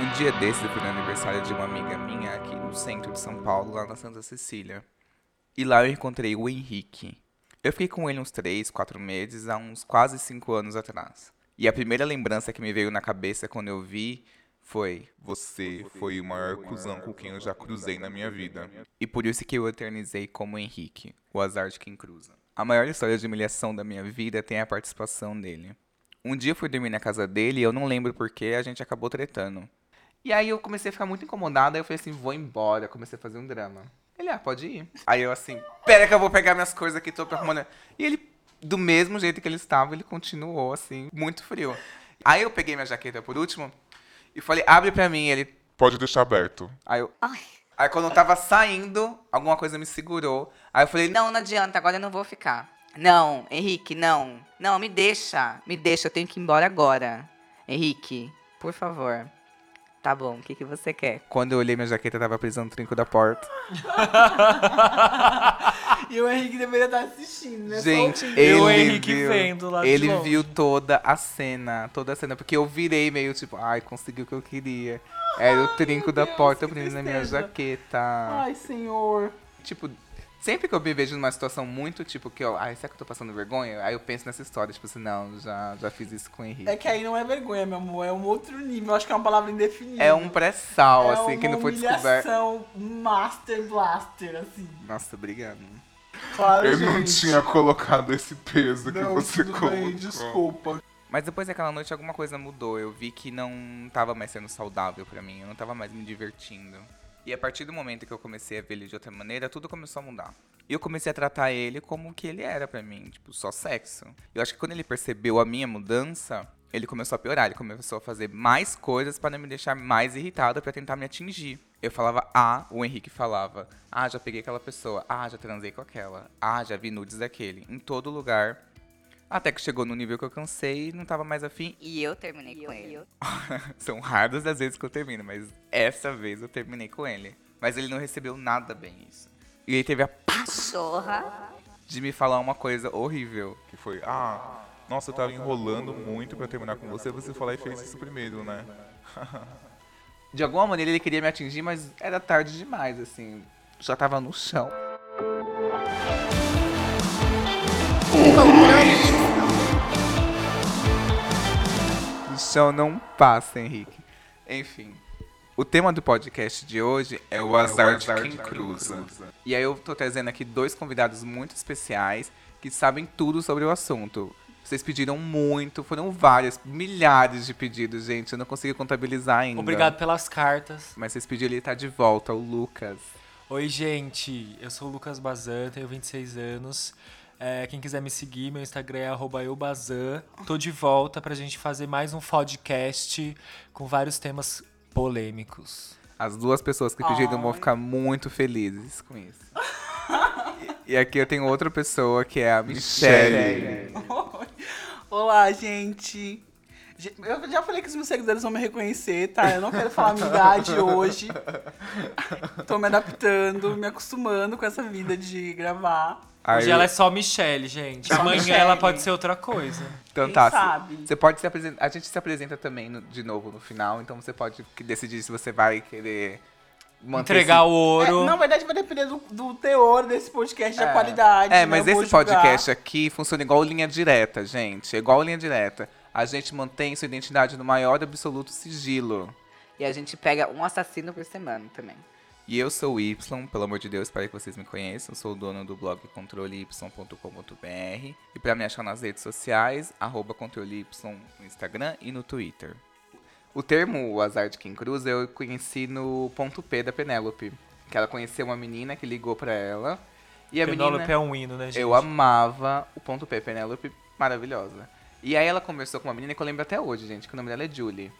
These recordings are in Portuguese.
Um dia desses eu fui no aniversário de uma amiga minha aqui no centro de São Paulo, lá na Santa Cecília. E lá eu encontrei o Henrique. Eu fiquei com ele uns 3, 4 meses, há uns quase 5 anos atrás. E a primeira lembrança que me veio na cabeça quando eu vi foi: Você foi o maior cuzão com quem eu já cruzei na minha vida. E por isso que eu eternizei como Henrique, o azar de quem cruza. A maior história de humilhação da minha vida tem a participação dele. Um dia eu fui dormir na casa dele e eu não lembro porque a gente acabou tretando. E aí eu comecei a ficar muito incomodada, aí eu falei assim, vou embora, comecei a fazer um drama. Ele, ah, pode ir. Aí eu assim, pera que eu vou pegar minhas coisas aqui, tô arrumando. E ele, do mesmo jeito que ele estava, ele continuou, assim, muito frio. Aí eu peguei minha jaqueta por último e falei, abre pra mim. Ele, Pode deixar aberto. aí eu... Aí quando eu tava saindo, alguma coisa me segurou. Aí eu falei, Não, não adianta, agora eu não vou ficar. Não, Henrique, não. Não, me deixa. Me deixa, eu tenho que ir embora agora. Henrique, por favor. Tá bom, o que, que você quer? Quando eu olhei minha jaqueta, tava presa no trinco da porta. E o Henrique deveria estar assistindo, né? Gente, ele o Henrique viu, vendo lá de ele longe. viu toda a cena, toda a cena, porque eu virei meio tipo, ai, consegui o que eu queria. Era o trinco da Deus, porta preso na minha jaqueta. Ai, senhor. Tipo, sempre que eu me vejo numa situação muito, tipo, que eu, ai, será que eu tô passando vergonha? Aí eu penso nessa história, tipo assim, não, já, já fiz isso com o Henrique. É que aí não é vergonha, meu amor. É um outro nível. Eu acho que é uma palavra indefinível. É um pré-sal, É assim, que uma não foi descoberto. humilhação Master Blaster, assim. Nossa, obrigado. Claro, Eu não gente. tinha colocado esse peso que Não, você tudo colocou. bem, desculpa. Mas depois daquela noite alguma coisa mudou. Eu vi que não tava mais sendo saudável pra mim. Eu não tava mais me divertindo. E a partir do momento que eu comecei a ver ele de outra maneira, tudo começou a mudar. E eu comecei a tratar ele como que ele era pra mim, tipo, só sexo. Eu acho que quando ele percebeu a minha mudança, ele começou a piorar. Ele começou a fazer mais coisas para me deixar mais irritado pra tentar me atingir. Eu falava A, o Henrique falava: Ah, já peguei aquela pessoa. Ah, já transei com aquela. Ah, já vi nudes daquele. Em todo lugar. Até que chegou no nível que eu cansei e não tava mais afim. E eu terminei com ele. São raras as vezes que eu termino, mas essa vez eu terminei com ele. Mas ele não recebeu nada bem isso. E ele teve a Pachorra. de me falar uma coisa horrível. Que foi, ah, nossa, eu tava enrolando muito pra terminar com você, você foi lá e fez isso primeiro, né? De alguma maneira ele queria me atingir, mas era tarde demais, assim. Já tava no chão. Chão não passa, Henrique. Enfim. O tema do podcast de hoje é o azar de quem cruza. E aí eu tô trazendo aqui dois convidados muito especiais que sabem tudo sobre o assunto. Vocês pediram muito, foram vários, milhares de pedidos, gente. Eu não consegui contabilizar ainda. Obrigado pelas cartas. Mas vocês pediram ele tá de volta, o Lucas. Oi, gente. Eu sou o Lucas Bazan, tenho 26 anos. É, quem quiser me seguir, meu Instagram é arroba eubazan. Tô de volta pra gente fazer mais um podcast com vários temas polêmicos. As duas pessoas que pediram vão ficar muito felizes com isso. e, e aqui eu tenho outra pessoa que é a Michelle. Olá, gente. Ge- Eu já falei que os meus seguidores vão me reconhecer, tá? Eu não quero falar minha idade hoje. Tô me adaptando, me acostumando com essa vida de gravar. Hoje ela é só Michelle, gente. Só Amanhã Michelle. ela pode ser outra coisa. Então Quem tá, sabe? Você pode se apresentar. A gente se apresenta também no- de novo no final, então você pode decidir se você vai querer manter Entregar esse- o ouro. É, na verdade, vai depender do, do teor desse podcast, da É. qualidade. É, né? mas esse podcast aqui funciona igual linha direta, gente. É igual linha direta. A gente mantém sua identidade no maior e absoluto sigilo. E a gente pega um assassino por semana também. E eu sou o Y, pelo amor de Deus, espero que vocês me conheçam. Sou o dono do blog controley.com.br. E pra me achar nas redes sociais, arroba controley no Instagram e no Twitter. O termo o azar de quem cruza eu conheci no ponto P da Penélope. Que ela conheceu uma menina que ligou pra ela. E a Penélope menina... é um hino, né, gente? Eu amava o ponto P, Penélope, maravilhosa. E aí ela conversou com uma menina que eu lembro até hoje, gente, que o nome dela é Julie.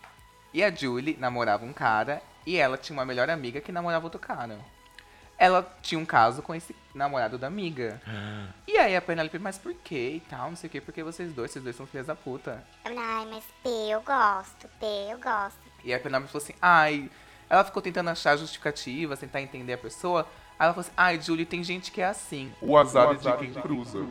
E a Julie namorava um cara e ela tinha uma melhor amiga que namorava outro cara. Ela tinha um caso com esse namorado da amiga. E aí a Penélope, mas por quê e tal, não sei o quê, porque vocês dois, vocês dois são filhas da puta. Ai, mas P, eu gosto, P, eu gosto. E a Penélope falou assim, ai... Ela ficou tentando achar justificativas, tentar entender a pessoa. Aí ela falou assim, ai, Julie, tem gente que é assim. O azar, é de quem cruza.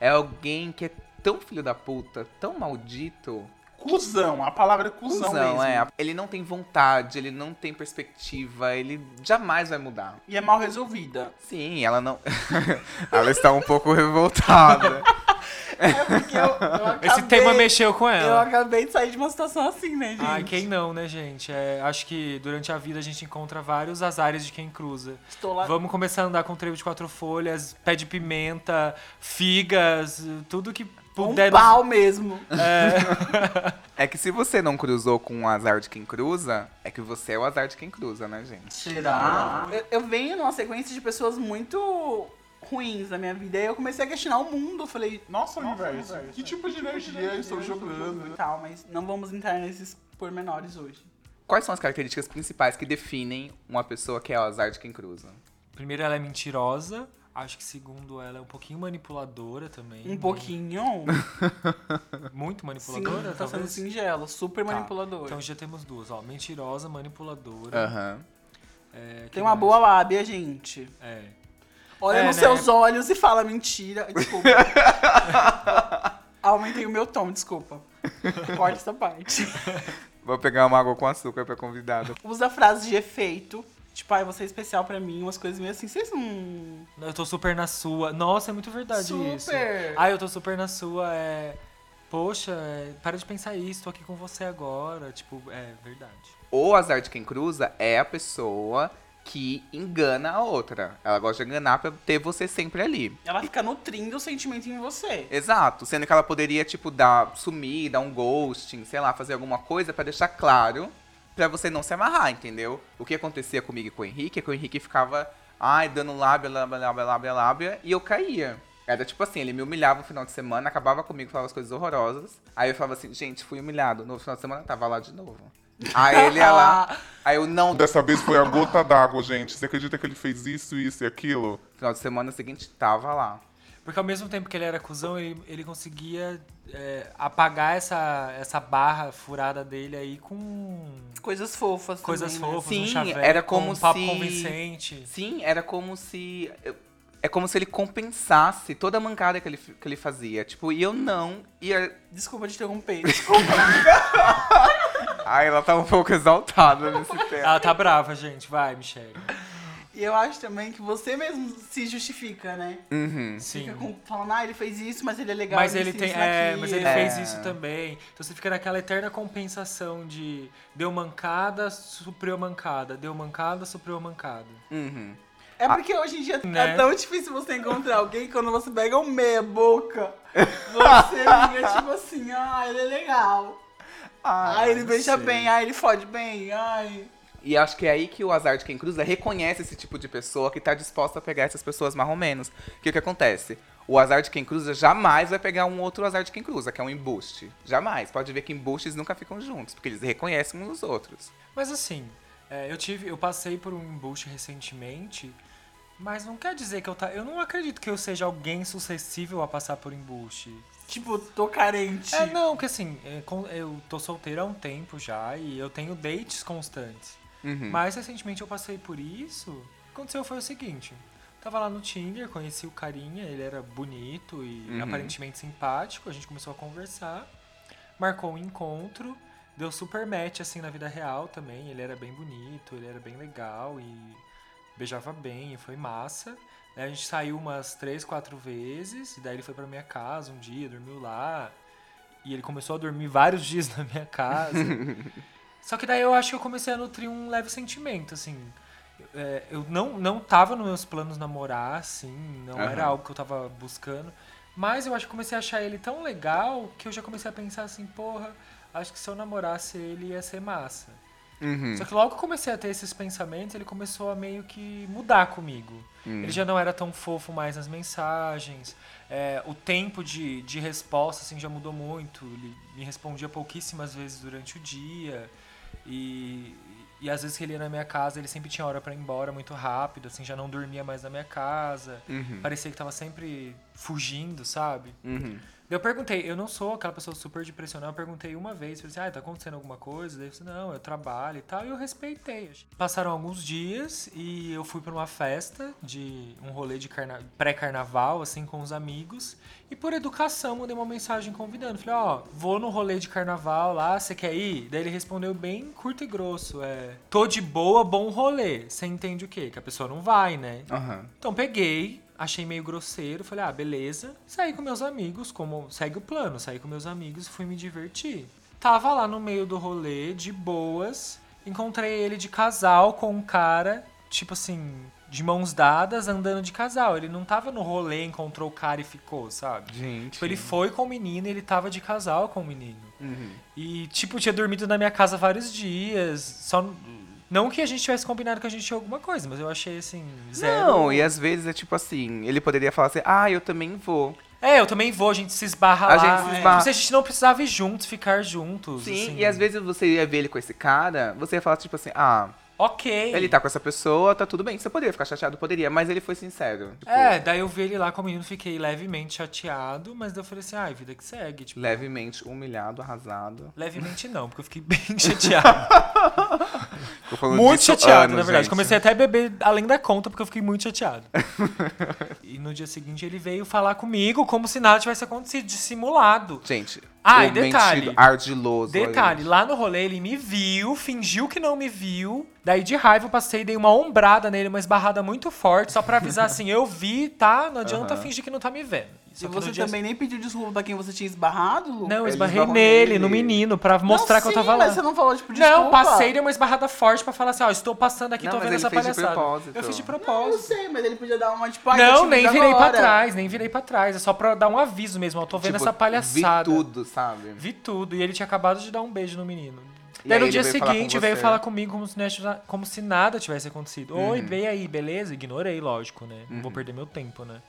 É alguém que é tão filho da puta, tão maldito, Cusão, a palavra é cuzão, Cusão, mesmo. é. Ele não tem vontade, ele não tem perspectiva, ele jamais vai mudar. E é mal resolvida. Sim, ela não. ela está um pouco revoltada. É porque eu, eu acabei, Esse tema mexeu com Eu ela. acabei de sair de uma situação assim, né, gente? Ai, quem não, né, gente? É, acho que durante a vida a gente encontra vários azares de quem cruza. Estou lá. Vamos começar a andar com trevo de quatro folhas, pé de pimenta, figas, tudo que Um puder. pau mesmo. É que se você não cruzou com o azar de quem cruza, é que você é o azar de quem cruza, né, gente? Será? Eu, eu venho numa sequência de pessoas muito ruins na minha vida. E aí eu comecei a questionar o mundo. Eu falei, Nossa, universo, que tipo de energia eu estou jogando? tal, mas não vamos entrar nesses pormenores hoje. Quais são as características principais que definem uma pessoa que é o azar de quem cruza? Primeiro, ela é mentirosa. Acho que segundo, ela é um pouquinho manipuladora também. Um pouquinho. Muito Sim, manipuladora, tá sendo singelo, super Tá. manipulador. Então já temos duas, ó. Mentirosa, manipuladora. Aham. É, que Tem uma mais? boa lábia, gente. É. Olha É, nos né? seus olhos e fala mentira. Desculpa. Aumentei o meu tom, desculpa. Corta essa parte. Vou pegar uma água com açúcar pra convidada. Usa frases de efeito. Tipo, ai, você é especial pra mim, umas coisas meio assim. Vocês não. Eu tô super na sua. Nossa, é muito verdade isso. Super! Ah, eu tô super na sua, é. Poxa, é, para de pensar isso, tô aqui com você agora. Tipo, é verdade. O azar de quem cruza é a pessoa que engana a outra. Ela gosta de enganar pra ter você sempre ali. Ela fica nutrindo o sentimento em você. Exato, sendo que ela poderia, tipo, dar, sumir, dar um ghosting, sei lá, fazer alguma coisa pra deixar claro pra você não se amarrar, entendeu? O que acontecia comigo e com o Henrique é que o Henrique ficava, ai, dando lábia, lábia, lábia, lábia, lábia, e eu caía. Era tipo assim, ele me humilhava no final de semana, acabava comigo, falava as coisas horrorosas. Aí eu falava assim, gente, fui humilhado. No final de semana tava lá de novo. Aí ele ia lá, aí eu não. Dessa vez foi a gota d'água, gente. Você acredita que ele fez isso, isso e aquilo? No final de semana seguinte tava lá. Porque ao mesmo tempo que ele era cuzão, ele, ele conseguia é, apagar essa, essa barra furada dele aí com Coisas fofas coisas também, né? fofas, Sim, um chaveco, era como um papo se- convincente. Sim, era como se. É como se ele compensasse toda a mancada que ele, que ele fazia. Tipo, e eu não ia. Desculpa te interromper. Ai, ela tá um pouco exaltada nesse tema. Ela tá brava, gente. Vai, Michelle. E eu acho também que você mesmo se justifica, né? Uhum. Sim. Fica com- falando, ah, ele fez isso, mas ele é legal. Mas ele tem. isso, É, mas ele É. fez isso também. Então você fica naquela eterna compensação de deu mancada, supriu a mancada. Deu mancada, supriu a mancada. Uhum. É porque hoje em dia Né? é tão difícil você encontrar alguém que quando você pega um meia boca, você fica tipo assim, ah, ele é legal. Ah, ele beija sei. bem, ah, ele fode bem, ai. E acho que é aí que o azar de quem cruza reconhece esse tipo de pessoa que tá disposta a pegar essas pessoas marromenos. Que o que acontece? O azar de quem cruza jamais vai pegar um outro azar de quem cruza, que é um embuste. Jamais. Pode ver que embustes nunca ficam juntos, porque eles reconhecem uns os outros. Mas assim, é, eu tive. Eu passei por um embuste recentemente. Mas não quer dizer que eu tá. Eu não acredito que eu seja alguém suscetível a passar por embuste. Tipo, tô carente. É, não, que assim, é, eu tô solteiro há um tempo já e eu tenho dates constantes. Uhum. Mas recentemente eu passei por isso. O que aconteceu foi o seguinte. Tava lá no Tinder, conheci o carinha, ele era bonito e Uhum. aparentemente simpático, a gente começou a conversar. Marcou um encontro, deu super match assim na vida real também. Ele era bem bonito, ele era bem legal e beijava bem, e foi massa. Aí a gente saiu umas três, quatro vezes, e daí ele foi pra minha casa um dia, dormiu lá. E ele começou a dormir vários dias na minha casa. Só que daí eu acho que eu comecei a nutrir um leve sentimento, assim. É, eu não, não tava nos meus planos namorar, assim, não Aham. era algo que eu tava buscando. Mas eu acho que comecei a achar ele tão legal que eu já comecei a pensar assim, porra, acho que se eu namorasse ele ia ser massa. Uhum. Só que logo que eu comecei a ter esses pensamentos, ele começou a meio que mudar comigo. Hum. Ele já não era tão fofo mais nas mensagens. é, o tempo de, de resposta assim, já mudou muito. Ele me respondia pouquíssimas vezes durante o dia. E, e às vezes que ele ia na minha casa, ele sempre tinha hora pra ir embora muito rápido, assim, já não dormia mais na minha casa. Uhum. Parecia que tava sempre fugindo, sabe? Uhum. Eu perguntei, eu não sou aquela pessoa super de pressionar, eu perguntei uma vez, falei assim, ah, tá acontecendo alguma coisa? Daí eu disse, não, eu trabalho e tal, e eu respeitei. Passaram alguns dias e eu fui pra uma festa de um rolê de carna... pré-carnaval, assim, com os amigos, e por educação mandei uma mensagem convidando. Falei, ó, vou no rolê de carnaval lá, você quer ir? Daí ele respondeu bem curto e grosso, é, tô de boa, bom rolê. Você entende o quê? Que a pessoa não vai, né? Aham. Então peguei, achei meio grosseiro, falei, ah, beleza. Saí com meus amigos, como segue o plano, saí com meus amigos e fui me divertir. Tava lá no meio do rolê, de boas, encontrei ele de casal com um cara, tipo assim, de mãos dadas, andando de casal. Ele não tava no rolê, encontrou o cara e ficou, sabe? Gente. Tipo, ele foi com o menino e ele tava de casal com o menino. Uhum. E, tipo, tinha dormido na minha casa vários dias. Só. Não que a gente tivesse combinado que a gente tinha alguma coisa, mas eu achei assim, zero. Não, e às vezes é tipo assim, ele poderia falar assim, ah, eu também vou. É, eu também vou, a gente se esbarra A lá. gente se É. esbarra. Tipo, se a gente não precisava ir juntos, ficar juntos. Sim, assim. e às vezes você ia ver ele com esse cara, você ia falar tipo assim, ah, Ok. ele tá com essa pessoa, tá tudo bem. Você poderia ficar chateado, poderia, mas ele foi sincero. Tipo, É, daí eu vi ele lá com o menino, fiquei levemente chateado, mas daí eu falei assim, ai, vida que segue. Tipo, Levemente humilhado, arrasado. levemente não, porque eu fiquei bem chateado. Tô falando muito disso chateado, anos, na verdade. gente. Comecei até a beber além da conta, porque eu fiquei muito chateado. e no dia seguinte ele veio falar comigo como se nada tivesse acontecido, dissimulado. Gente, Ah, e detalhe. mentido ardiloso. Detalhe, lá no rolê ele me viu, fingiu que não me viu. Daí de raiva eu passei, dei uma ombrada nele, uma esbarrada muito forte, só pra avisar assim, eu vi, tá? Não adianta Aham. fingir que não tá me vendo. Só E você dia- também nem pediu desculpa pra quem você tinha esbarrado, Lu? Não, eu esbarrei nele, nele. no menino, pra mostrar Não, que eu sim, tava lá. mas você não falou, tipo, desculpa. Não, passei, dei uma esbarrada forte pra falar assim, ó, estou passando aqui, Não, tô mas vendo ele essa fez de palhaçada. propósito. Eu fiz de Não, eu propósito. sei, mas ele podia dar uma, tipo, Não, nem virei pra agora. trás, nem virei pra trás. É só pra dar um aviso mesmo, eu tô vendo Tipo, essa palhaçada. Vi tudo, sabe? Vi tudo. E ele tinha acabado de dar um beijo no menino. E Daí aí no dia veio falar seguinte veio você. falar comigo como se, como se nada tivesse acontecido. Oi, Uhum. vem aí, beleza? Ignorei, lógico, né? Não vou perder meu tempo, né?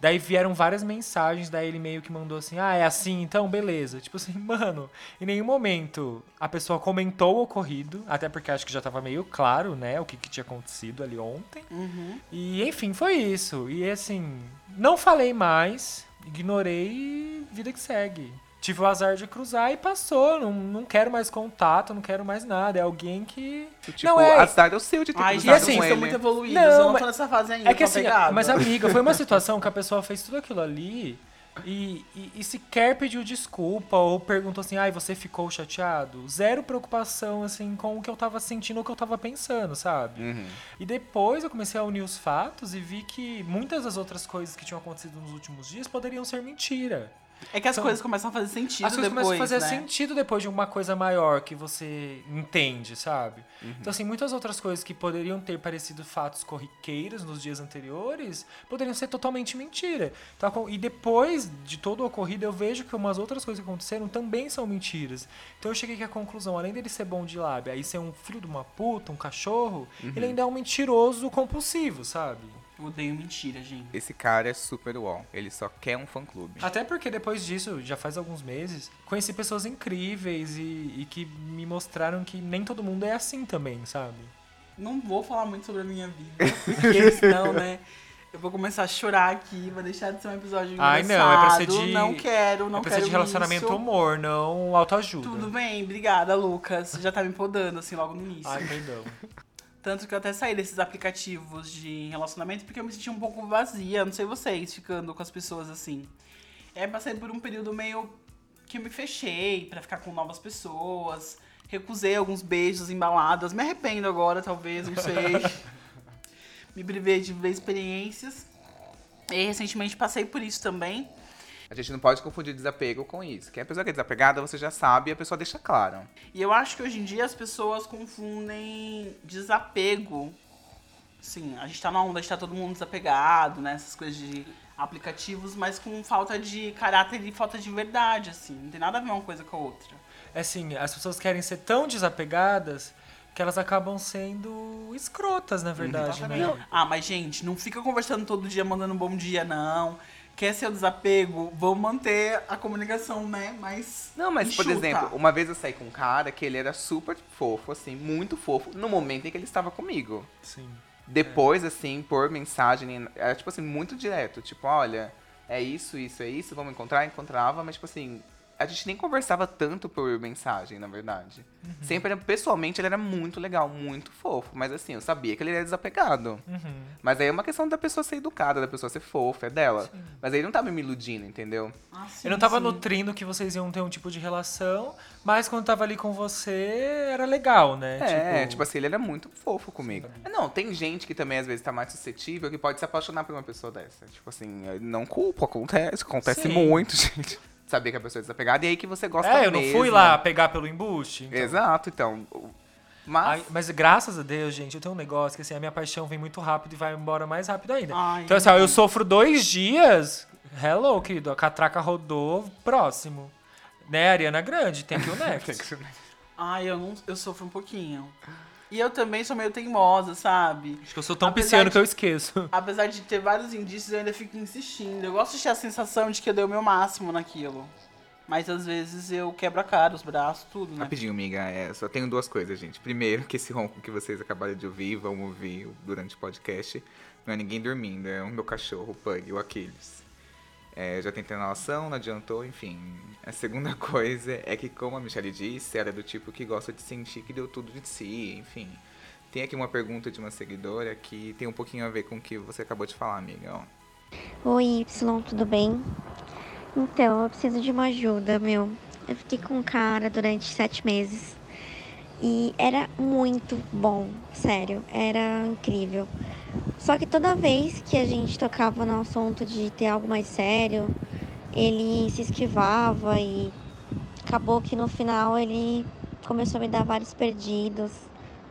Daí vieram várias mensagens, daí ele meio que mandou assim, ah, é assim, então beleza. Tipo assim, mano, em nenhum momento a pessoa comentou o ocorrido, até porque acho que já tava meio claro, né, o que, que tinha acontecido ali ontem. Uhum. E enfim, foi isso. E assim, não falei mais, ignorei e vida que segue. Tive o azar de cruzar e passou. Não, não quero mais contato, não quero mais nada. É alguém que. Tipo, Não, é- azar é o seu de ter Ai, cruzado gente, assim, com ele. muito evoluídos. Não, eu não mas- tô nessa fase ainda, É que assim, mas amiga, foi uma situação que a pessoa fez tudo aquilo ali e, e, e sequer pediu desculpa ou perguntou assim, ai, você ficou chateado? Zero preocupação, assim, com o que eu tava sentindo ou o que eu tava pensando, sabe? Uhum. E depois eu comecei a unir os fatos e vi que muitas das outras coisas que tinham acontecido nos últimos dias poderiam ser mentira. É que as São- coisas começam a fazer sentido As coisas depois, começam a fazer né? sentido depois de uma coisa maior que você entende, sabe? Uhum. Então, assim, muitas outras coisas que poderiam ter parecido fatos corriqueiros nos dias anteriores poderiam ser totalmente mentira. Então, com- e depois de todo o ocorrido, eu vejo que umas outras coisas que aconteceram também são mentiras. Então, eu cheguei à conclusão, além dele ser bom de lábia e ser um filho de uma puta, um cachorro, Uhum. ele ainda é um mentiroso compulsivo, sabe? Eu odeio mentira, gente. Esse cara é super uol. Ele só quer um fã-clube. Até porque depois disso, já faz alguns meses, conheci pessoas incríveis e, e que me mostraram que nem todo mundo é assim também, sabe? Não vou falar muito sobre a minha vida, porque senão, né? Eu vou começar a chorar aqui, vai deixar de ser um episódio Ai, engraçado. não, é pra ser de- Não quero, não é pra quero ser de relacionamento isso. humor, não autoajuda. Tudo bem, obrigada, Lucas. Você já tá me podando, assim, logo no início. Ai, perdão. Tanto que eu até saí desses aplicativos de relacionamento porque eu me senti um pouco vazia, não sei vocês, ficando com as pessoas assim. Aí passei por um período meio que eu me fechei pra ficar com novas pessoas, recusei alguns beijos embaladas, me arrependo agora, talvez, não sei. me privei de viver experiências. E recentemente passei por isso também. A gente não pode confundir desapego com isso. Que a pessoa que é desapegada, você já sabe e a pessoa deixa claro. E eu acho que hoje em dia as pessoas confundem desapego. Sim, a gente tá na onda de tá todo mundo desapegado, né? Essas coisas de aplicativos, mas com falta de caráter e falta de verdade, assim. Não tem nada a ver uma coisa com a outra. É assim, as pessoas querem ser tão desapegadas que elas acabam sendo escrotas, na verdade, né? Ah, mas gente, não fica conversando todo dia, mandando um bom dia, não. Quer ser o desapego? Vamos manter a comunicação, né? Mas. Não, mas, por enxuta. exemplo, uma vez eu saí com um cara que ele era super fofo, assim, muito fofo, no momento em que ele estava comigo. Sim. Depois, assim, por mensagem, era tipo assim, muito direto. Tipo, olha, é isso, isso, é isso, vamos encontrar, encontrava, mas tipo assim, a gente nem conversava tanto por mensagem, na verdade. Uhum. Sempre, era- pessoalmente, ele era muito legal, muito fofo, mas assim, eu sabia que ele era desapegado. Uhum. Mas aí é uma questão da pessoa ser educada, da pessoa ser fofa, é dela. Mas aí ele não tava me iludindo, entendeu? Ah, sim, Eu não tava sim. nutrindo que vocês iam ter um tipo de relação, mas quando tava ali com você, era legal, né? É, tipo, assim, ele era muito fofo comigo. Não, tem gente que também às vezes tá mais suscetível que pode se apaixonar por uma pessoa dessa. Tipo assim, não culpo, acontece, acontece Sim. muito, gente. Saber que a pessoa é desapegada e aí que você gosta É, eu não mesmo. fui lá pegar pelo embuste. então. Exato, então. Mas. Ai, mas graças a Deus, gente, eu tenho um negócio que assim, a minha paixão vem muito rápido e vai embora mais rápido ainda. Ai, então, assim, ó, eu sofro dois dias. Hello, querido. A catraca rodou, próximo. Né, Ariana Grande, tem aqui o next. Ai, eu, não, eu sofro um pouquinho. E eu também sou meio teimosa, sabe? Acho que eu sou tão Apesar pisciano de- que eu esqueço. Apesar de ter vários indícios, eu ainda fico insistindo. Eu gosto de ter a sensação de que eu dei o meu máximo naquilo. Mas às vezes eu quebro a cara, os braços, tudo, né? Rapidinho, amiga, é, só tenho duas coisas, gente. Primeiro, que esse ronco que vocês acabaram de ouvir, vão ouvir durante o podcast, não é ninguém dormindo, é o meu cachorro, o Pug, o Aquiles. É, já tentei inalação, não adiantou, enfim. A segunda coisa é que, como a Michelle disse, ela é do tipo que gosta de sentir que deu tudo de si, enfim. Tem aqui uma pergunta de uma seguidora que tem um pouquinho a ver com o que você acabou de falar, amiga. Oi, Y, tudo bem? Então, eu preciso de uma ajuda, meu. Eu fiquei com um cara durante sete meses. E era muito bom, sério. Era incrível. Só que toda vez que a gente tocava no assunto de ter algo mais sério, ele se esquivava e acabou que no final ele começou a me dar vários perdidos,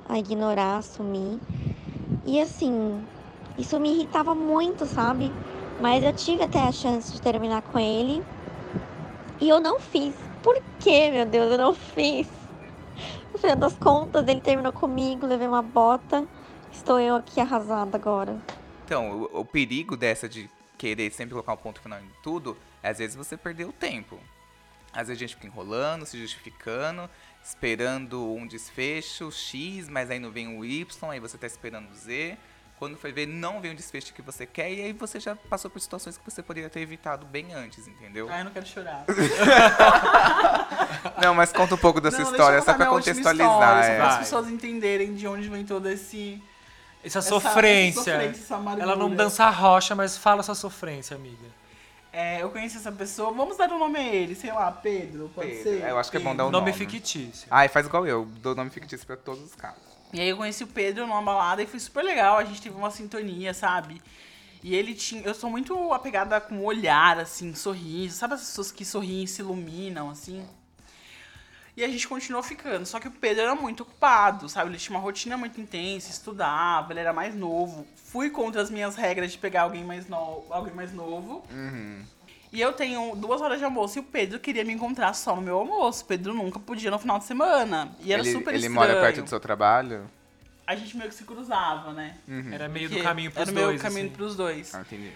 a ignorar, a sumir. E assim, isso me irritava muito, sabe? Mas eu tive até a chance de terminar com ele. E eu não fiz. Por que, meu Deus, eu não fiz? No final das contas, ele terminou comigo, levei uma bota. Estou eu aqui arrasada agora. Então, o, o perigo dessa de querer sempre colocar um ponto final em tudo, é às vezes você perder o tempo. Às vezes a gente fica enrolando, se justificando, esperando um desfecho X, mas aí não vem o Y, aí você tá esperando o Z. Quando foi ver, não vem o desfecho que você quer, e aí você já passou por situações que você poderia ter evitado bem antes, entendeu? Ai, eu não quero chorar. Não, mas conta um pouco dessa Não, história, só pra contextualizar. história, só é. para as Vai. pessoas entenderem de onde vem todo esse... Essa essa- sofrência. essa sofrência, essa amargura. Ela não dança rocha, mas fala sua sofrência, amiga. É, eu conheci essa pessoa, vamos dar um nome a ele, sei lá, Pedro, pode Pedro, ser? eu acho que é bom dar o nome nome. fictício. Ai, faz igual eu, dou nome fictício pra todos os casos. E aí eu conheci o Pedro numa balada e foi super legal, a gente teve uma sintonia, sabe? E ele tinha. Eu sou muito apegada com o olhar, assim, sorriso. Sabe as pessoas que sorriem e se iluminam, assim? E a gente continuou ficando. Só que o Pedro era muito ocupado, sabe? Ele tinha uma rotina muito intensa, estudava, ele era mais novo. Fui contra as minhas regras de pegar alguém mais, no... alguém mais novo. E eu tenho duas horas de almoço e o Pedro queria me encontrar só no meu almoço. O Pedro nunca podia no final de semana. E era ele super ele estranho. mora perto do seu trabalho? A gente meio que se cruzava, né? Era meio Porque do caminho pros Era o dois. meu caminho assim. pros dois. Ah, entendi.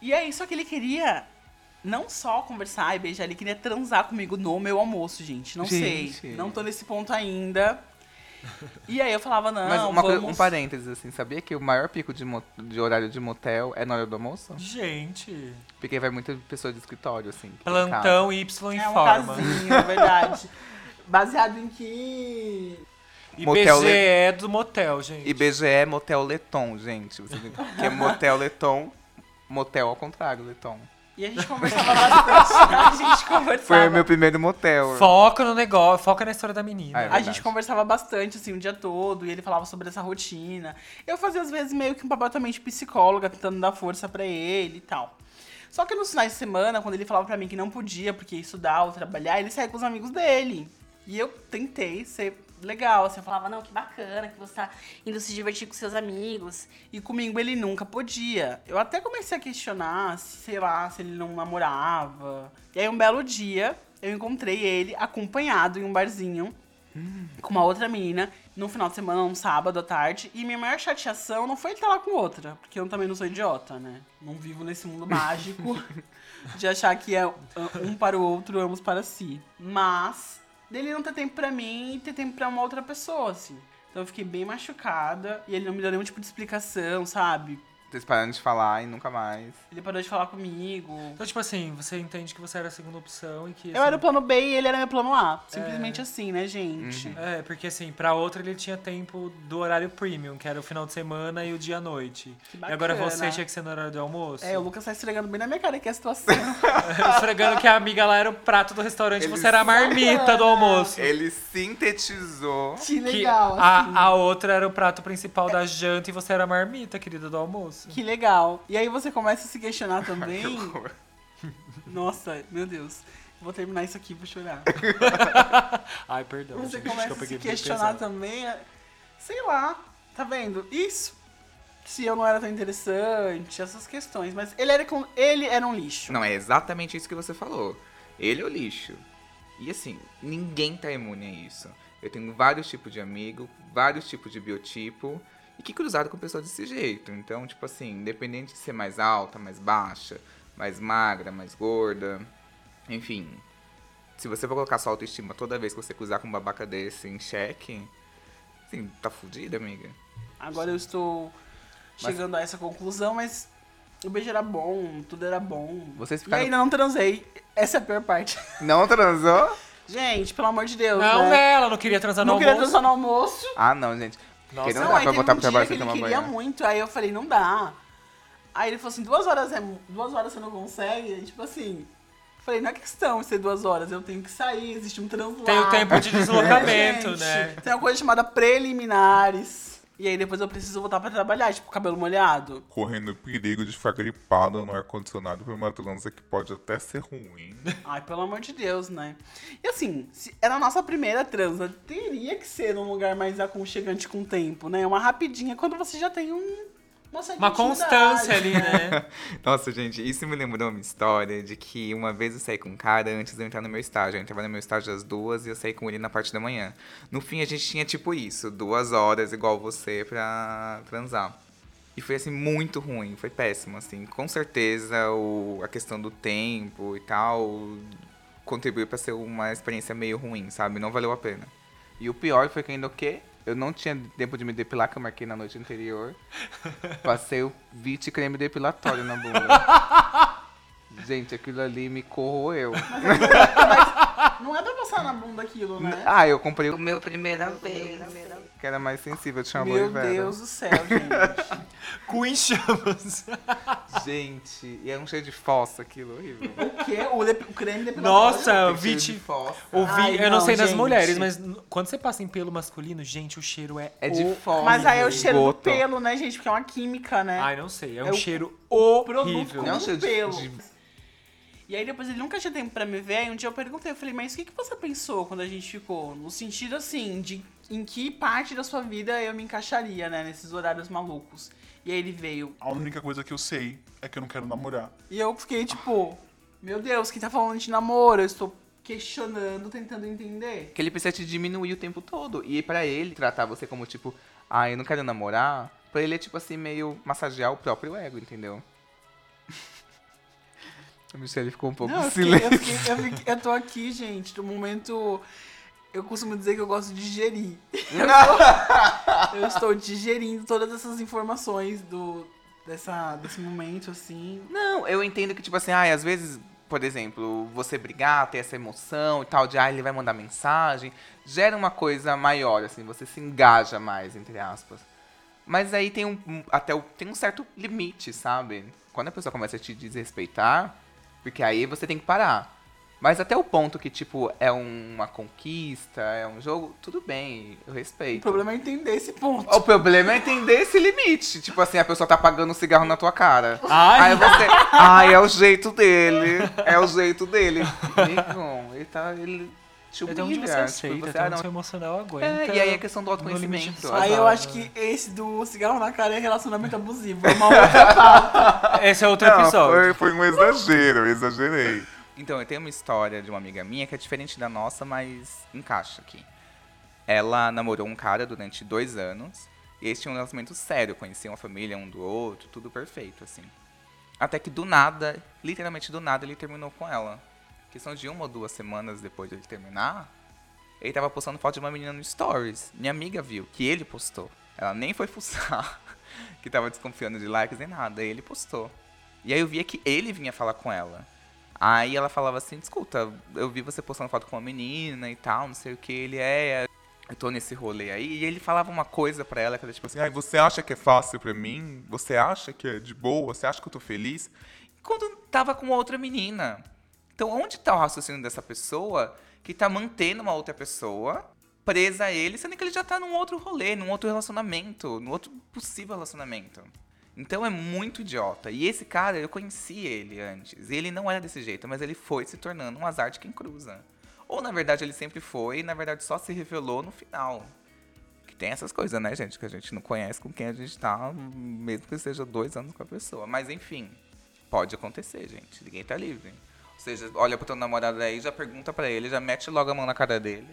E aí, só que ele queria não só conversar e beijar, ele queria transar comigo no meu almoço, gente. Não Gente. sei. Não tô nesse ponto ainda. E aí eu falava, não, Mas uma coisa, vamos... um parênteses, assim, sabia que o maior pico de, de horário de motel é na hora do almoço? Gente. Porque vai muita pessoa de escritório, assim. Plantão Y É um informa. casinho, é verdade. Baseado em que... IBGE é do motel, gente. IBGE é motel Leton, gente. Você que é motel Leton, motel ao contrário, Leton. E a gente conversava bastante. A gente conversava... Foi o meu primeiro motel. Foca no negócio, foca na história da menina. Ah, é A gente conversava bastante, assim, o dia todo, e ele falava sobre essa rotina. Eu fazia, às vezes, meio que um papel também de psicóloga, tentando dar força pra ele e tal. Só que nos finais de semana, quando ele falava pra mim que não podia, porque ia estudar ou trabalhar, ele saía com os amigos dele. E eu tentei ser legal, assim, eu falava, não, que bacana que você tá indo se divertir com seus amigos. e comigo ele nunca podia. Eu até comecei a questionar, se, sei lá, se ele não namorava. E aí um belo dia, eu encontrei ele acompanhado em um barzinho com uma outra menina, no final de semana, um sábado à tarde. E minha maior chateação não foi ele estar lá com outra, porque eu também não sou idiota, né? Não vivo nesse mundo mágico de achar que é um para o outro, ambos para si. Mas dele não ter tempo pra mim e ter tempo pra uma outra pessoa, assim. Então eu fiquei bem machucada e ele não me deu nenhum tipo de explicação, sabe? Vocês pararam de falar e nunca mais. Ele parou de falar comigo. Então, tipo assim, você entende que você era a segunda opção e que. Eu assim, era o plano B e ele era meu plano A. Simplesmente assim, né, gente? É, porque assim, pra outra ele tinha tempo do horário premium, que era o final de semana e o dia à noite. Que E agora bacana. você tinha que ser no horário do almoço. É, o Lucas tá esfregando bem na minha cara aqui a situação. Esfregando que a amiga lá era o prato do restaurante, Ele você era a marmita do almoço. Ele sintetizou. que Que legal, assim. a, a outra era o prato principal da janta e você era a marmita, querida, do almoço. Que legal. E aí você começa a se questionar também. Nossa, meu Deus. Vou terminar isso aqui, vou chorar. Ai, perdão. Você gente, começa a se questionar também. é- Sei lá, tá vendo? Isso. Se eu não era tão interessante, essas questões. Mas ele era, com... ele era um lixo. Não, é exatamente isso que você falou. Ele é o lixo. E assim, ninguém tá imune a isso. Eu tenho vários tipos de amigo, vários tipos de biotipo, e que cruzado com pessoas desse jeito. Então, tipo assim, independente de ser mais alta, mais baixa, mais magra, mais gorda, enfim. Se você for colocar sua autoestima toda vez que você cruzar com um babaca desse em xeque, assim, tá fudida, amiga. Agora eu estou chegando a essa conclusão, mas o beijo era bom, tudo era bom. Vocês E ficaram- ainda não transei. Essa é a pior parte. Não transou? Gente, pelo amor de Deus. Não, né? Ela não queria transar no Não queria almoço. transar no almoço. Ah, não, gente. Nossa. Não, Não, dá aí pra teve voltar um pro trabalho dia que sem ele tomar queria banho. muito, aí eu falei, não dá. Aí ele falou assim, duas horas é duas horas você não consegue? Aí, tipo assim, falei, não é questão de ser duas horas, eu tenho que sair, existe um translado. Tem o tempo de deslocamento, Gente, né? Tem uma coisa chamada preliminares. E aí depois eu preciso voltar pra trabalhar, tipo, cabelo molhado. Correndo o perigo de ficar gripado no ar-condicionado por uma transa que pode até ser ruim. Ai, pelo amor de Deus, né? E assim, se era a nossa primeira transa, teria que ser num lugar mais aconchegante com o tempo, né? Uma rapidinha, quando você já tem um, uma constância ali, né? Nossa, gente, isso me lembrou uma história de que uma vez eu saí com um cara antes de eu entrar no meu estágio. Eu entrava no meu estágio às duas e eu saí com ele na parte da manhã. No fim, a gente tinha tipo isso, duas horas igual você pra transar. E foi assim, muito ruim, foi péssimo, assim. Com certeza o, a questão do tempo e tal contribuiu pra ser uma experiência meio ruim, sabe? Não valeu a pena. E o pior foi que ainda o quê? Eu não tinha tempo de me depilar, que eu marquei na noite anterior. Passei o Vit creme depilatório na bunda. Gente, aquilo ali me corroeu. Não é pra passar na bunda aquilo, né? Ah, eu comprei O o meu primeira vez. que era mais sensível, tinha uma Meu. Deus do céu, gente. Com em chamas. Gente, e era um cheiro de fossa aquilo, horrível. O quê? O, dep- o creme depilatório? Nossa, Tem vi. Ai, eu não não, sei das gente. mulheres, mas quando você passa em pelo masculino, gente, o cheiro é. É de o- fossa. Mas aí é o cheiro do pelo, né, gente? Porque é uma química, né? Ai, não sei. É um É o cheiro produto horrível. com Não, cheiro de- pelo. de- E aí depois ele nunca tinha tempo pra me ver. Aí um dia eu perguntei, eu falei, mas o que, que você pensou quando a gente ficou? No sentido assim, de em que parte da sua vida eu me encaixaria, né? Nesses horários malucos. E aí ele veio. A única coisa que eu sei é que eu não quero namorar. E eu fiquei tipo, meu Deus, quem tá falando de namoro? Eu estou questionando, tentando entender. Que ele precisa te diminuir o tempo todo. E pra ele tratar você como tipo, ah, eu não quero namorar, pra ele é tipo assim, meio massagear o próprio ego, entendeu? A Michelle ficou um pouco Não, eu, fiquei, silêncio. eu, fiquei- eu fiquei- eu tô aqui, gente, no momento. Eu costumo dizer que eu gosto de digerir. Eu estou digerindo todas essas informações do, dessa, desse momento, assim. Não, eu entendo que, tipo assim, ai, às vezes, por exemplo, você brigar, ter essa emoção e tal, de ah, ele vai mandar mensagem, gera uma coisa maior, assim, você se engaja mais, entre aspas. Mas aí tem um, um- até o- tem um certo limite, sabe? Quando a pessoa começa a te desrespeitar, porque aí você tem que parar. Mas até o ponto que, tipo, é uma conquista, é um jogo, tudo bem, eu O respeito. problema é entender esse ponto. O problema é entender esse limite. Tipo assim, a pessoa tá apagando um cigarro na tua cara. Ai. Aí você. Ai, é o jeito dele. É o jeito dele. Amigo, ele tá. Ele te Até onde humilha. você aceita, você, até ah, onde não. seu emocional aguenta. É, e aí é questão do autoconhecimento. Aí eu acho que esse do cigarro na cara é relacionamento abusivo. É uma outra pauta. Esse é outro Não, episódio. foi, foi um exagero, eu exagerei. Então, eu tenho uma história de uma amiga minha que é diferente da nossa, mas encaixa aqui. Ela namorou um cara durante dois anos. E eles tinham um relacionamento sério, conheciam a família um do outro, tudo perfeito, assim. Até que do nada, literalmente do nada, ele terminou com ela. Questão de uma ou duas semanas depois de ele terminar, ele tava postando foto de uma menina no Stories. Minha amiga viu que ele postou. Ela nem foi fuçar. que tava desconfiando de likes nem nada. Ele postou. E aí eu via que ele vinha falar com ela. Aí ela falava assim, escuta, eu vi você postando foto com uma menina e tal, não sei o que ele é. Eu tô nesse rolê aí. E ele falava uma coisa pra ela que era tipo assim, você acha que é fácil pra mim? Você acha que é de boa? Você acha que eu tô feliz? quando tava com outra menina. Então, onde tá o raciocínio dessa pessoa que tá mantendo uma outra pessoa presa a ele, sendo que ele já tá num outro rolê, num outro relacionamento, num outro possível relacionamento. Então é muito idiota. E esse cara, eu conheci ele antes. E ele não era desse jeito, mas ele foi se tornando um azar de quem cruza. Ou na verdade ele sempre foi, e na verdade só se revelou no final. Que tem essas coisas, né, gente? Que a gente não conhece com quem a gente tá, mesmo que seja dois anos com a pessoa. Mas enfim, pode acontecer, gente. Ninguém tá livre. Ou seja, olha pro teu namorado aí, já pergunta pra ele, já mete logo a mão na cara dele.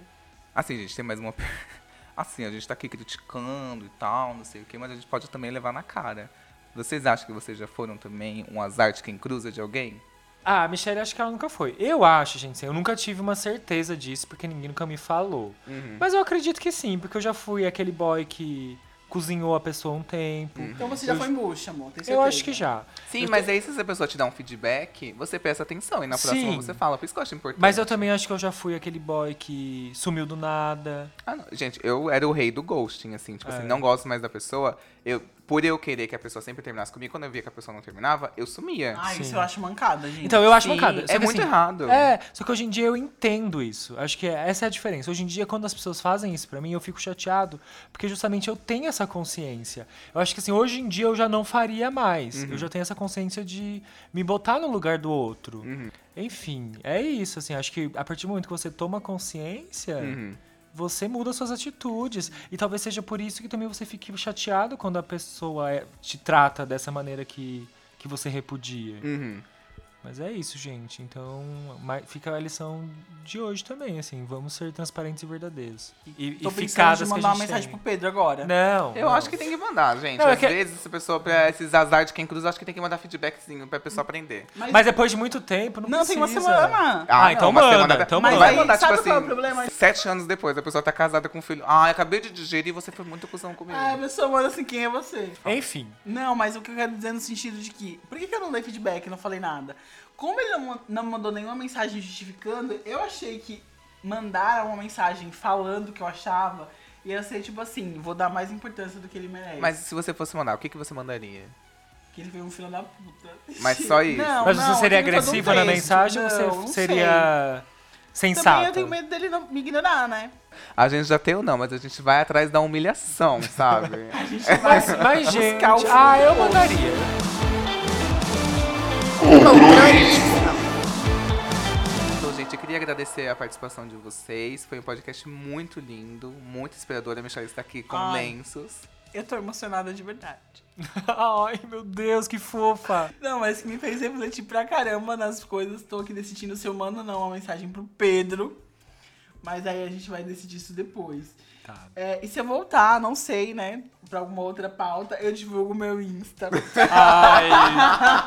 Assim, gente, tem mais uma. Assim, a gente tá aqui criticando e tal, não sei o que, mas a gente pode também levar na cara. Vocês acham que vocês já foram também um azar de quem cruza de alguém? Ah, a Michelle acho que ela nunca foi. Eu acho, gente, assim, eu nunca tive uma certeza disso, porque ninguém nunca me falou. Uhum. Mas eu acredito que sim, porque eu já fui aquele boy que cozinhou a pessoa um tempo. Então você já Eu- foi embucha, amor. Tem Eu acho que já. Sim, Eu mas aí se essa pessoa te dá um feedback, você presta atenção e na próxima Sim. você fala. Por isso que eu acho importante. Mas eu também acho que eu já fui aquele boy que sumiu do nada. Ah, não. Gente, eu era o rei do ghosting, assim. Tipo É. assim, não gosto mais da pessoa. Eu, por eu querer que a pessoa sempre terminasse comigo, quando eu via que a pessoa não terminava, eu sumia. Ah, Sim. isso eu acho mancada, gente. Então eu acho Sim, mancada. É muito assim, errado. É, só que hoje em dia eu entendo isso. Acho que essa é a diferença. Hoje em dia, quando as pessoas fazem isso pra mim, eu fico chateado. Porque justamente eu tenho essa consciência. Eu acho que assim, hoje em dia eu já não faria mais. Uhum. Eu já tenho essa consciência de me botar no lugar do outro. Uhum. Enfim, é isso. Assim, acho que a partir do momento que você toma consciência. Uhum. Você muda suas atitudes. E talvez seja por isso que também você fique chateado quando a pessoa é- te trata dessa maneira que, que você repudia. Uhum. Mas é isso, gente. Então, fica a lição de hoje também, assim. Vamos ser transparentes e verdadeiros. E, e Tô pensando ficadas de que a mandar uma mensagem tem. pro Pedro agora. Não. Eu não. acho que tem que mandar, gente. Não, é Às que- vezes, essa pessoa, pra esses azar de quem cruza, eu acho que tem que mandar feedbackzinho pra pessoa aprender. Mas depois de muito tempo, não, Não, tem precisa. uma semana. Ah, então uma manda, semana- então Mas manda. vai mandar, Sabe tipo qual é o assim, problema? sete anos depois, a pessoa tá casada com um filho. Ah, eu acabei de digerir e você foi muito cuzão comigo. Ah, a pessoa manda assim, quem é você? Enfim. Não, mas o que eu quero dizer no sentido de que... Por que, que eu não dei feedback, não falei nada? Como ele não, não mandou nenhuma mensagem justificando, eu achei que mandar uma mensagem falando o que eu achava ia ser tipo assim, vou dar mais importância do que ele merece. Mas se você fosse mandar, o que, que você mandaria? Que ele foi um filho da puta. Mas só isso? Não, Mas não, você seria eu tenho todo um agressiva na mensagem ou Não, você não seria sei. sensata? Também eu tenho medo dele não me ignorar, né? A gente já tem ou não, mas a gente vai atrás da humilhação, sabe? A gente vai Mas, mas gente, ah, eu mandaria. Então, gente, eu queria agradecer a participação de vocês. Foi um podcast muito lindo, muito inspirador. A Michelle está aqui com Ai. lenços. Eu tô emocionada de verdade. Ai, meu Deus, que fofa. Não, mas que me fez refletir pra caramba nas coisas. Tô aqui decidindo se eu mando ou não uma mensagem pro Pedro. Mas aí a gente vai decidir isso depois. É, e se eu voltar, não sei, né? Pra alguma outra pauta, eu divulgo meu Insta. Ai,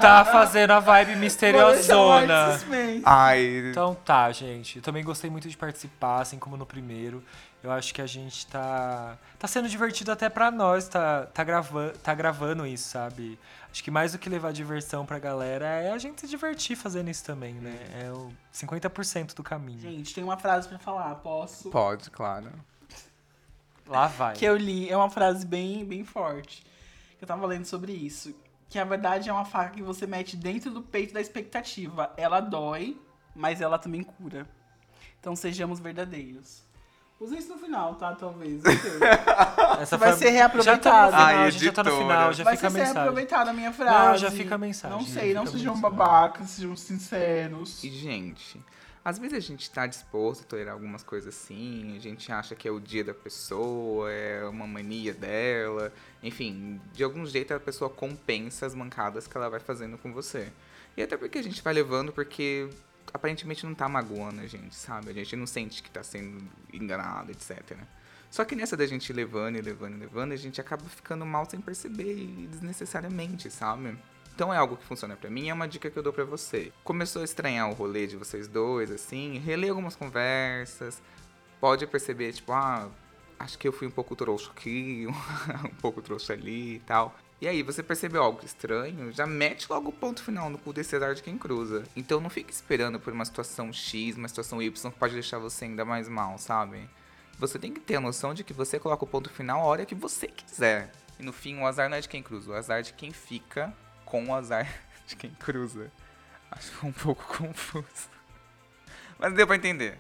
tá fazendo a vibe misteriosona. Ai, Então tá, gente. Eu também gostei muito de participar, assim como no primeiro. Eu acho que a gente tá. Tá sendo divertido até pra nós, tá, tá, grava, tá gravando isso, sabe? Acho que mais do que levar diversão pra galera é a gente se divertir fazendo isso também, né? É o 50% do caminho. Gente, tem uma frase pra falar, posso? pode, claro. Lá vai. Que eu li, é uma frase bem, bem forte. Que eu tava lendo sobre isso. Que a verdade é uma faca que você mete dentro do peito da expectativa. Ela dói, mas ela também cura. Então sejamos verdadeiros. Usa isso no final, tá? Talvez. Essa vai foi- ser Já tá final, Ai, a gente já tá no editora. final, já vai fica a ser mensagem. reaproveitada a minha frase. Não, já fica a mensagem, Não sei, não sejam mensagem. babacas, sejam sinceros. E, gente, às vezes a gente tá disposto a tolerar algumas coisas assim, a gente acha que é o dia da pessoa, é uma mania dela. Enfim, de algum jeito a pessoa compensa as mancadas que ela vai fazendo com você. E até porque a gente vai levando porque aparentemente não tá magoando a gente, sabe? A gente não sente que tá sendo enganado, etc. Só que nessa da gente levando e levando e levando, a gente acaba ficando mal sem perceber e desnecessariamente, sabe? Então é algo que funciona pra mim, é uma dica que eu dou pra você. Começou a estranhar o rolê de vocês dois, assim, relê algumas conversas, pode perceber, tipo, ah, acho que eu fui um pouco trouxa aqui, um pouco trouxa ali e tal. E aí, você percebeu algo estranho, já mete logo o ponto final no cu desse azar de quem cruza. Então não fique esperando por uma situação X, uma situação Y que pode deixar você ainda mais mal, sabe? Você tem que ter a noção de que você coloca o ponto final a hora que você quiser. E no fim, o azar não é de quem cruza, o azar é de quem fica com o azar de quem cruza. Acho ficou um pouco confuso. Mas deu pra entender.